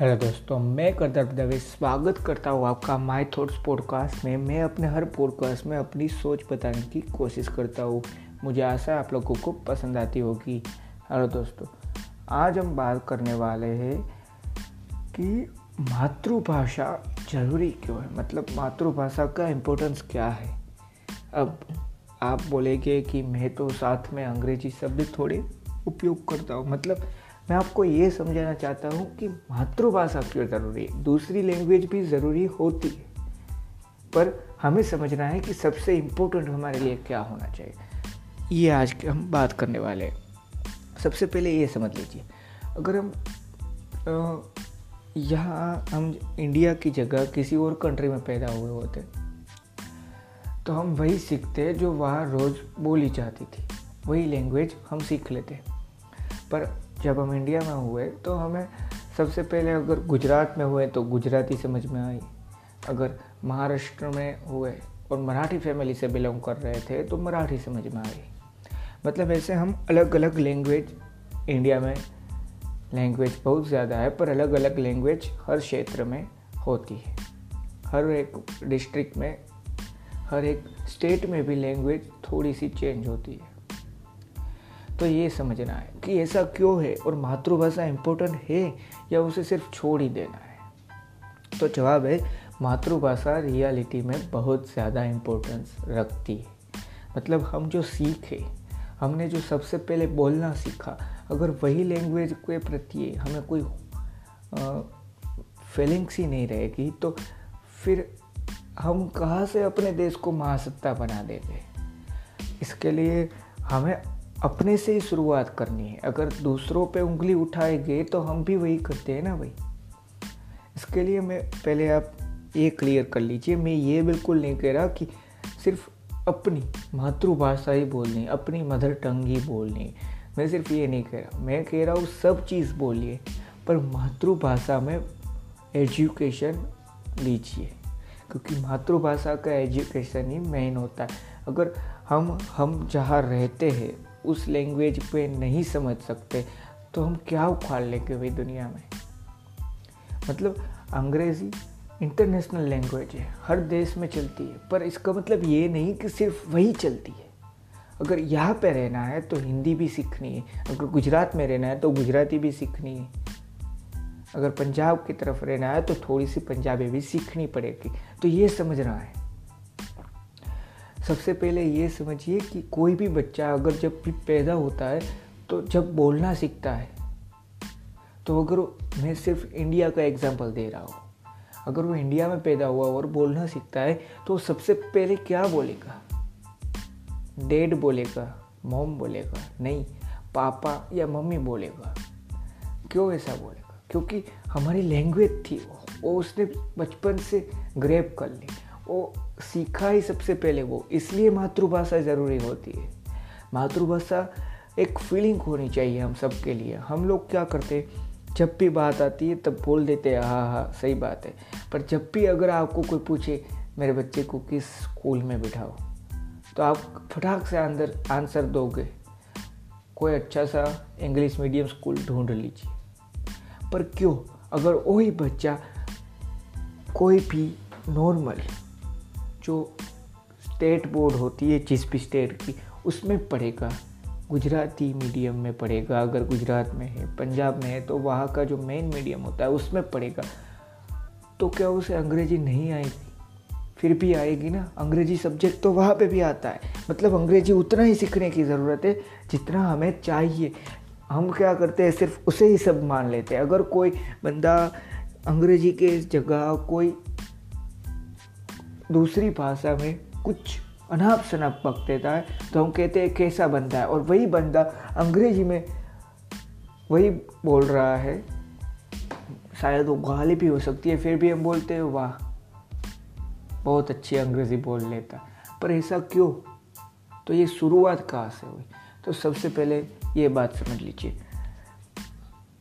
Hello दोस्तों, मैं करदर दवे स्वागत करता हूँ आपका माय थॉट्स पॉडकास्ट में। मैं अपने हर पॉडकास्ट में अपनी सोच बताने की कोशिश करता हूँ। मुझे आशा है आप लोगों को पसंद आती होगी। हेलो दोस्तों, आज हम बात करने वाले हैं कि मातृभाषा ज़रूरी क्यों है? मतलब मातृभाषा का इम्पोर्टेंस क्या है? अब आप बोलेंगे कि मैं तो साथ में अंग्रेज़ी शब्द थोड़े उपयोग करता हूँ। मतलब मैं आपको ये समझाना चाहता हूँ कि मातृभाषा क्यों ज़रूरी है? दूसरी लैंग्वेज भी ज़रूरी होती है। पर हमें समझना है कि सबसे इम्पोर्टेंट हमारे लिए क्या होना चाहिए। ये आज के हम बात करने वाले हैं। सबसे पहले ये समझ लीजिए। अगर हम यहाँ हम इंडिया की जगह किसी और कंट्री में पैदा हुए होते तो हम वही सीखते जो वहाँ रोज़ बोली जाती थी। वही लैंग्वेज हम सीख लेते पर जब हम इंडिया में हुए तो हमें सबसे पहले अगर गुजरात में हुए तो गुजराती समझ में आई। अगर महाराष्ट्र में हुए और मराठी फैमिली से बिलोंग कर रहे थे तो मराठी समझ में आई। मतलब ऐसे हम अलग अलग लैंग्वेज इंडिया में लैंग्वेज बहुत ज़्यादा है, पर अलग अलग लैंग्वेज हर क्षेत्र में होती है। हर एक डिस्ट्रिक्ट में, हर एक स्टेट में भी लैंग्वेज थोड़ी सी चेंज होती है। तो ये समझना है कि ऐसा क्यों है और मातृभाषा इम्पोर्टेंट है या उसे सिर्फ़ छोड़ ही देना है? तो जवाब है, मातृभाषा रियलिटी में बहुत ज़्यादा इम्पोर्टेंस रखती है। मतलब हम जो सीखे, हमने जो सबसे पहले बोलना सीखा, अगर वही लैंग्वेज के प्रति हमें कोई फीलिंग्स ही नहीं रहेगी तो फिर हम कहाँ से अपने देश को महासत्ता बना देंगे इसके लिए हमें अपने से ही शुरुआत करनी है। अगर दूसरों पे उंगली उठाएँगे तो हम भी वही करते हैं ना भाई। इसके लिए मैं, पहले आप ये क्लियर कर लीजिए। मैं ये बिल्कुल नहीं कह रहा कि सिर्फ़ अपनी मातृभाषा ही बोलनी, अपनी मदर टंग ही बोलनी। मैं सिर्फ़ ये नहीं कह रहा। मैं कह रहा हूँ, सब चीज़ बोलिए, पर मातृभाषा में एजुकेशन लीजिए। क्योंकि मातृभाषा का एजुकेशन ही मेन होता है। अगर हम हम जहाँ रहते हैं उस लैंग्वेज पे नहीं समझ सकते तो हम क्या उखाड़ लेंगे भाई दुनिया में? मतलब अंग्रेज़ी इंटरनेशनल लैंग्वेज है, हर देश में चलती है, पर इसका मतलब ये नहीं कि सिर्फ़ वही चलती है। अगर यहाँ पे रहना है तो हिंदी भी सीखनी है, अगर गुजरात में रहना है तो गुजराती भी सीखनी है। अगर पंजाब की तरफ़ रहना है तो थोड़ी सी पंजाबी भी सीखनी पड़ेगी। तो ये समझना है। सबसे पहले ये समझिए कि कोई भी बच्चा अगर जब भी पैदा होता है तो जब बोलना सीखता है तो अगर मैं सिर्फ़ इंडिया का एग्ज़ाम्पल दे रहा हूँ। अगर वो इंडिया में पैदा हुआ और बोलना सीखता है तो सबसे पहले क्या बोलेगा? डैड बोलेगा, मोम बोलेगा, नहीं, पापा या मम्मी बोलेगा। क्यों ऐसा बोलेगा? क्योंकि हमारी लैंग्वेज थी, वो उसने बचपन से ग्रेप कर ली। वो सीखा ही सबसे पहले वो, इसलिए मातृभाषा ज़रूरी होती है। मातृभाषा एक फीलिंग होनी चाहिए हम सब के लिए। हम लोग क्या करते, जब भी बात आती है तब बोल देते हैं हाँ हाँ सही बात है। पर जब भी अगर आपको कोई पूछे, मेरे बच्चे को किस स्कूल में बिठाओ? तो आप फटाक से अंदर आंसर दोगे। कोई अच्छा सा इंग्लिश मीडियम स्कूल ढूंढ लीजिए। पर क्यों? अगर वही बच्चा कोई भी नॉर्मल जो स्टेट बोर्ड होती है, जिस भी स्टेट की, उसमें पढ़ेगा गुजराती मीडियम में पढ़ेगा अगर गुजरात में है, पंजाब में है तो वहाँ का जो मेन मीडियम होता है, उसमें पढ़ेगा तो क्या उसे अंग्रेज़ी नहीं आएगी? फिर भी आएगी ना? अंग्रेज़ी सब्जेक्ट तो वहाँ पे भी आता है। मतलब अंग्रेज़ी उतना ही सीखने की ज़रूरत है, जितना हमें चाहिए। हम क्या करते हैं, सिर्फ़ उसे ही सब मान लेते हैं। अगर कोई बंदा अंग्रेज़ी के जगह कोई दूसरी भाषा में कुछ अनाप शनाप पक देता है तो हम कहते हैं, कैसा बंदा है? और वही बंदा अंग्रेज़ी में वही बोल रहा है। शायद वो गाली भी हो सकती है, फिर भी हम बोलते हैं, वाह, बहुत अच्छी अंग्रेज़ी बोल लेता पर ऐसा क्यों? तो ये शुरुआत कहाँ से हुई? तो सबसे पहले ये बात समझ लीजिए।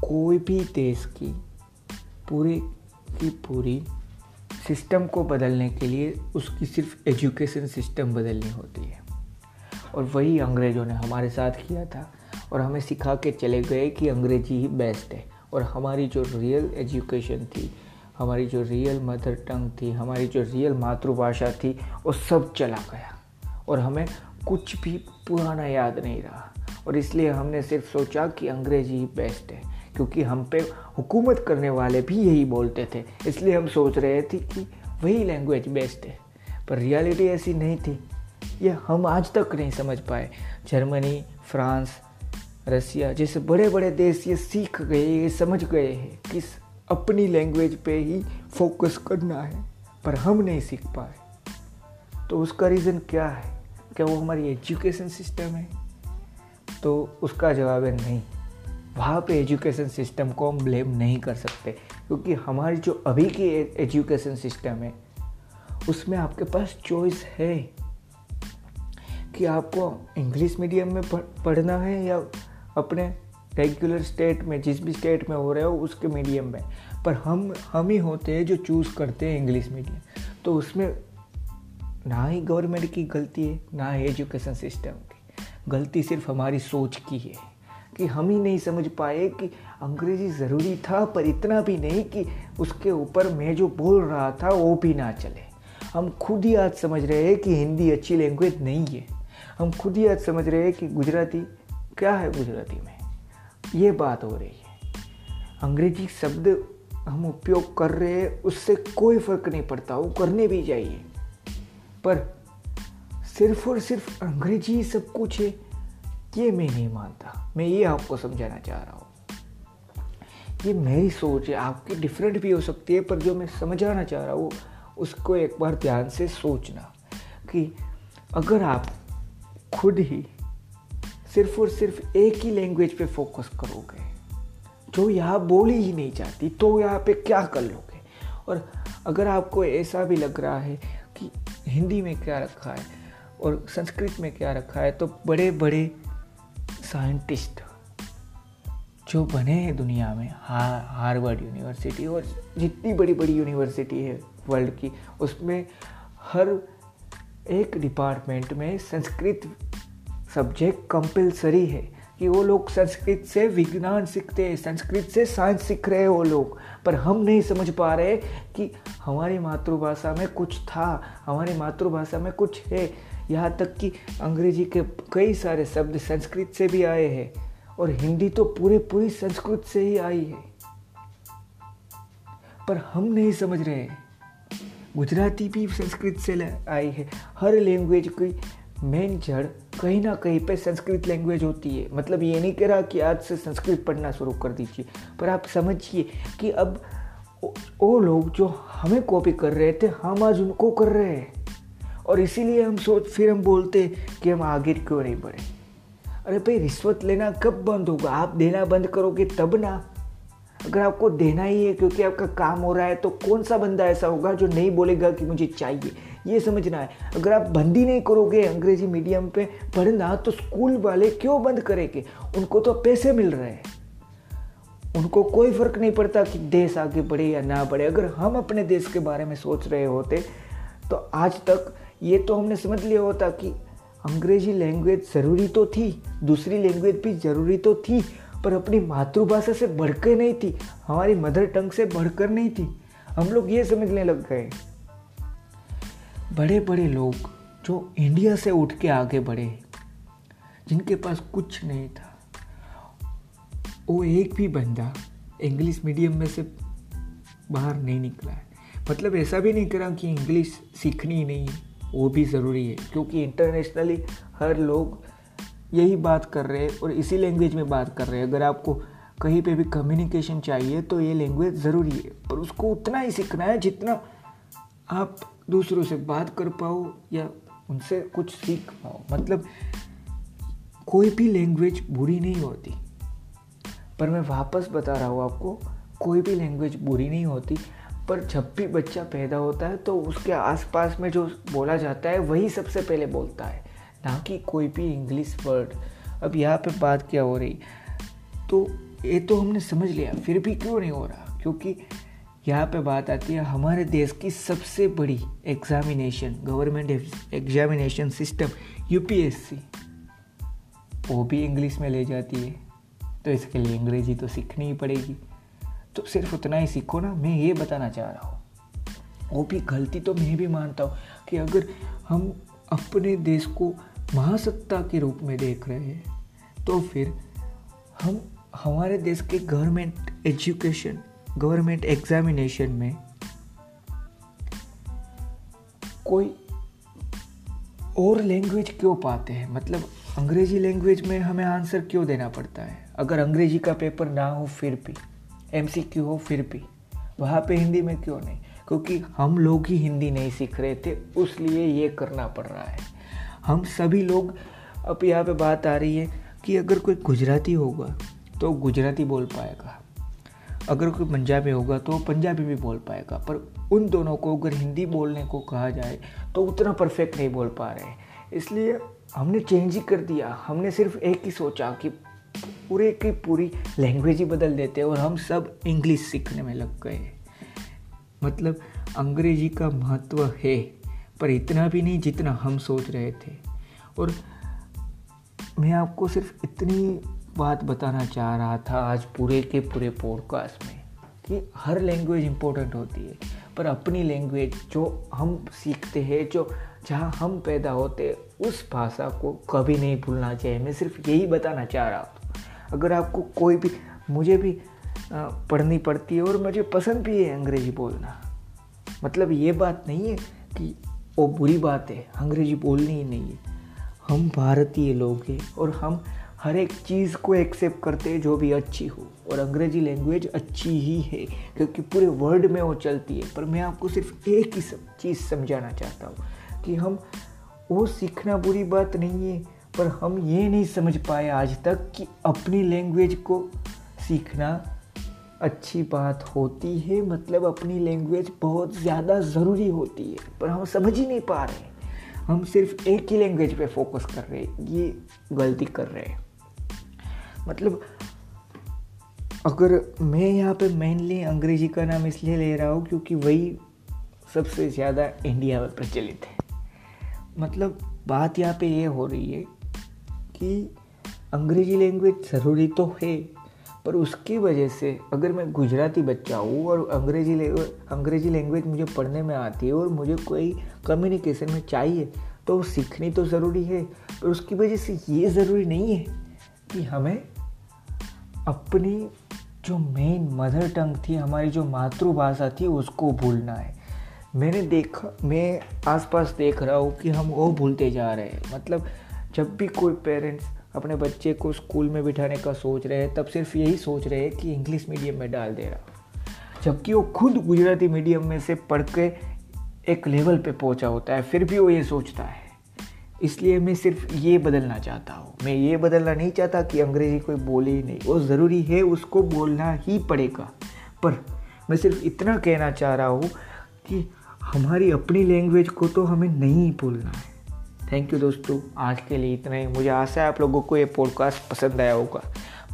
कोई भी देश की, पूरी की पूरी सिस्टम को बदलने के लिए उसकी सिर्फ़ एजुकेशन सिस्टम बदलनी होती है। और वही अंग्रेज़ों ने हमारे साथ किया था और हमें सिखा के चले गए कि अंग्रेज़ी ही बेस्ट है। और हमारी जो रियल एजुकेशन थी, हमारी जो रियल मदर टंग थी, हमारी जो रियल मातृभाषा थी, वो सब चला गया। और हमें कुछ भी पुराना याद नहीं रहा। और इसलिए हमने सिर्फ़ सोचा कि अंग्रेज़ी ही बेस्ट है। क्योंकि हम पे हुकूमत करने वाले भी यही बोलते थे। इसलिए हम सोच रहे थे कि वही लैंग्वेज बेस्ट है। पर रियलिटी ऐसी नहीं थी। ये हम आज तक नहीं समझ पाए। जर्मनी, फ्रांस, रसिया जैसे बड़े बड़े देश ये सीख गए, ये समझ गए हैं कि अपनी लैंग्वेज पे ही फोकस करना है। पर हम नहीं सीख पाए। तो उसका रीज़न क्या है? क्या वो हमारी एजुकेशन सिस्टम है? तो उसका जवाब है नहीं। वहाँ पे एजुकेशन सिस्टम को हम ब्लेम नहीं कर सकते, क्योंकि हमारी जो अभी की एजुकेशन सिस्टम है, उसमें आपके पास चॉइस है कि आपको इंग्लिश मीडियम में पढ़ना है या अपने रेगुलर स्टेट में, जिस भी स्टेट में हो रहे हो, उसके मीडियम में। पर हम हम ही होते हैं जो चूज़ करते हैं इंग्लिश मीडियम तो उसमें ना ही गवर्नमेंट की गलती है, ना ही एजुकेशन सिस्टम की। गलती सिर्फ़ हमारी सोच की है। कि हम ही नहीं समझ पाए कि अंग्रेज़ी ज़रूरी था, पर इतना भी नहीं कि उसके ऊपर मैं जो बोल रहा था वो भी ना चले। हम खुद ही आज समझ रहे हैं कि हिंदी अच्छी लैंग्वेज नहीं है। हम खुद ही आज समझ रहे हैं कि गुजराती, क्या है गुजराती में? ये बात हो रही है। अंग्रेज़ी शब्द हम उपयोग कर रहे हैं, उससे कोई फ़र्क नहीं पड़ता, वो करने भी चाहिए पर सिर्फ़ और सिर्फ़ अंग्रेज़ी सब कुछ है। ये मैं नहीं मानता। मैं ये आपको समझाना चाह रहा हूँ। ये मेरी सोच है, आपकी डिफरेंट भी हो सकती है, पर जो मैं समझाना चाह रहा हूँ, उसको एक बार ध्यान से सोचना कि अगर आप खुद ही सिर्फ़ और सिर्फ़ एक ही लैंग्वेज पे फोकस करोगे जो यहाँ बोली ही नहीं जाती तो यहाँ पे क्या कर लोगे? और अगर आपको ऐसा भी लग रहा है कि हिंदी में क्या रखा है और संस्कृत में क्या रखा है तो बड़े बड़े साइंटिस्ट जो बने हैं दुनिया में हार हार्वर्ड यूनिवर्सिटी और जितनी बड़ी बड़ी यूनिवर्सिटी है वर्ल्ड की, उसमें हर एक डिपार्टमेंट में संस्कृत सब्जेक्ट कंपलसरी है कि वो लोग संस्कृत से विज्ञान सीखते हैं, संस्कृत से साइंस सीख रहे हैं वो लोग। पर हम नहीं समझ पा रहे कि हमारी मातृभाषा में कुछ था, हमारी मातृभाषा में कुछ है। यहाँ तक कि अंग्रेज़ी के कई सारे शब्द संस्कृत से भी आए हैं और हिंदी तो पूरे पूरी संस्कृत से ही आई है। पर हम नहीं समझ रहे हैं। गुजराती भी संस्कृत से आई है। हर लैंग्वेज की मेन जड़ कहीं ना कहीं पे संस्कृत लैंग्वेज होती है। मतलब ये नहीं कह रहा कि आज से संस्कृत पढ़ना शुरू कर दीजिए। पर आप समझिए कि अब वो लोग जो हमें कॉपी कर रहे थे, हम आज उनको कर रहे हैं। और इसीलिए हम सोच, फिर हम बोलते कि हम आगे क्यों नहीं बढ़े? अरे भाई, रिश्वत लेना कब बंद होगा? आप देना बंद करोगे तब ना। अगर आपको देना ही है क्योंकि आपका काम हो रहा है तो कौन सा बंदा ऐसा होगा जो नहीं बोलेगा कि मुझे चाहिए? ये समझना है। अगर आप बंद ही नहीं करोगे अंग्रेज़ी मीडियम पे, पढ़ना तो स्कूल वाले क्यों बंद करेंगे? उनको तो पैसे मिल रहे हैं। उनको कोई फ़र्क नहीं पड़ता कि देश आगे बढ़े या ना बढ़े। अगर हम अपने देश के बारे में सोच रहे होते तो आज तक ये तो हमने समझ लिया होता कि अंग्रेज़ी लैंग्वेज ज़रूरी तो थी, दूसरी लैंग्वेज भी ज़रूरी तो थी, पर अपनी मातृभाषा से बढ़कर नहीं थी, हमारी मदर टंग से बढ़कर नहीं थी। हम लोग ये समझने लग गए। बड़े बड़े लोग जो इंडिया से उठ के आगे बढ़े, जिनके पास कुछ नहीं था, वो एक भी बंदा इंग्लिश मीडियम में से बाहर नहीं निकला है। मतलब ऐसा भी नहीं करा कि इंग्लिश सीखनी ही नहीं है। वो भी ज़रूरी है, क्योंकि इंटरनेशनली हर लोग यही बात कर रहे हैं और इसी लैंग्वेज में बात कर रहे हैं। अगर आपको कहीं पे भी कम्युनिकेशन चाहिए तो ये लैंग्वेज ज़रूरी है। पर उसको उतना ही सीखना है जितना आप दूसरों से बात कर पाओ या उनसे कुछ सीख पाओ। मतलब कोई भी लैंग्वेज बुरी नहीं होती। पर मैं वापस बता रहा हूँ आपको, कोई भी लैंग्वेज बुरी नहीं होती। पर जब भी बच्चा पैदा होता है तो उसके आसपास में जो बोला जाता है, वही सबसे पहले बोलता है, ना कि कोई भी इंग्लिश वर्ड अब यहाँ पे बात क्या हो रही? तो ये तो हमने समझ लिया, फिर भी क्यों नहीं हो रहा? क्योंकि यहाँ पे बात आती है, हमारे देश की सबसे बड़ी examination government examination system UPSC वो भी इंग्लिश में ले जाती है तो इसके लिए अंग्रेज़ी तो सीखनी ही पड़ेगी। तो सिर्फ़ उतना ही सीखो ना, मैं ये बताना चाह रहा हूँ। वो भी गलती तो मैं भी मानता हूँ कि अगर हम अपने देश को महासत्ता के रूप में देख रहे हैं तो फिर हम, हमारे देश के गवर्नमेंट एजुकेशन गवर्नमेंट एग्जामिनेशन में कोई और लैंग्वेज क्यों पाते हैं? मतलब अंग्रेज़ी लैंग्वेज में हमें आंसर क्यों देना पड़ता है? अगर अंग्रेज़ी का पेपर ना हो, फिर भी। एमसीक्यू हो, फिर भी। वहाँ पे हिंदी में क्यों नहीं? क्योंकि हम लोग ही हिंदी नहीं सीख रहे थे, उसलिए ये करना पड़ रहा है। हम सभी लोग, अब यहाँ पे बात आ रही है कि अगर कोई गुजराती होगा तो गुजराती बोल पाएगा। अगर कोई पंजाबी होगा तो पंजाबी भी बोल पाएगा। पर उन दोनों को अगर हिंदी बोलने को कहा जाए तो उतना परफेक्ट नहीं बोल पा रहे। इसलिए हमने चेंज ही कर दिया। हमने सिर्फ़ एक ही सोचा कि पूरे की पूरी लैंग्वेज ही बदल देते हैं और हम सब इंग्लिश सीखने में लग गए मतलब अंग्रेज़ी का महत्व है, पर इतना भी नहीं जितना हम सोच रहे थे। और मैं आपको सिर्फ़ इतनी बात बताना चाह रहा था आज पूरे के पूरे पॉडकास्ट में कि हर लैंग्वेज इम्पोर्टेंट होती है, पर अपनी लैंग्वेज जो हम सीखते हैं, जो जहाँ हम पैदा होते उस भाषा को कभी नहीं भूलना चाहिए। मैं सिर्फ़ यही बताना चाह रहा हूँ। अगर आपको कोई भी, मुझे भी पढ़नी पड़ती है और मुझे पसंद भी है अंग्रेज़ी बोलना। मतलब ये बात नहीं है कि वो बुरी बात है, अंग्रेज़ी बोलनी ही नहीं है। हम भारतीय लोग हैं और हम हर एक चीज़ को एक्सेप्ट करते हैं जो भी अच्छी हो। और अंग्रेज़ी लैंग्वेज अच्छी ही है, क्योंकि पूरे वर्ल्ड में वो चलती है। पर मैं आपको सिर्फ़ एक ही सब चीज़ समझाना चाहता हूँ कि हम, वो सीखना बुरी बात नहीं है पर हम ये नहीं समझ पाए आज तक कि अपनी लैंग्वेज को सीखना अच्छी बात होती है। मतलब अपनी लैंग्वेज बहुत ज़्यादा ज़रूरी होती है, पर हम समझ ही नहीं पा रहे हम सिर्फ़ एक ही लैंग्वेज पे फोकस कर रहे हैं, ये गलती कर रहे हैं। मतलब अगर मैं यहाँ पे मेनली अंग्रेज़ी का नाम इसलिए ले रहा हूँ क्योंकि वही सबसे ज़्यादा इंडिया में प्रचलित है। मतलब बात यहाँ पे ये हो रही है कि अंग्रेज़ी लैंग्वेज ज़रूरी तो है, पर उसकी वजह से अगर मैं गुजराती बच्चा हूँ और अंग्रेज़ी अंग्रेज़ी लैंग्वेज मुझे पढ़ने में आती है और मुझे कोई कम्युनिकेशन में चाहिए तो सीखनी तो ज़रूरी है, पर उसकी वजह से ये ज़रूरी नहीं है कि हमें अपनी जो मेन मदर टंग थी, हमारी जो मातृभाषा थी, उसको भूलना है। मैंने देखा, मैं आसपास देख रहा हूँ कि हम वो भूलते जा रहे हैं। मतलब जब भी कोई पेरेंट्स अपने बच्चे को स्कूल में बिठाने का सोच रहे हैं, तब सिर्फ़ यही सोच रहे हैं कि इंग्लिश मीडियम में डाल दे रहा जबकि वो खुद गुजराती मीडियम में से पढ़ के एक लेवल पे पहुँचा होता है, फिर भी वो ये सोचता है। इसलिए मैं सिर्फ़ ये बदलना चाहता हूँ। मैं ये बदलना नहीं चाहता कि अंग्रेज़ी कोई बोले ही नहीं। वो ज़रूरी है उसको बोलना ही पड़ेगा। पर मैं सिर्फ़ इतना कहना चाह रहा हूँ कि हमारी अपनी लैंग्वेज को तो हमें नहीं भूलना है। थैंक यू दोस्तों। आज के लिए इतना ही। मुझे आशा है आप लोगों को ये पॉडकास्ट पसंद आया होगा।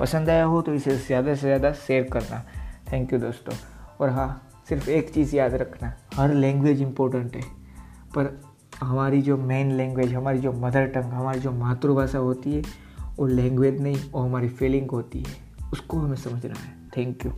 पसंद आया हो तो इसे ज़्यादा से ज़्यादा शेयर करना। थैंक यू दोस्तों। और हाँ सिर्फ़ एक चीज़ याद रखना। हर लैंग्वेज इम्पोर्टेंट है। पर हमारी जो मेन लैंग्वेज हमारी जो मदर टंग हमारी जो मातृभाषा होती है, वो लैंग्वेज नहीं, वो हमारी फीलिंग होती है। उसको हमें समझना है। Thank you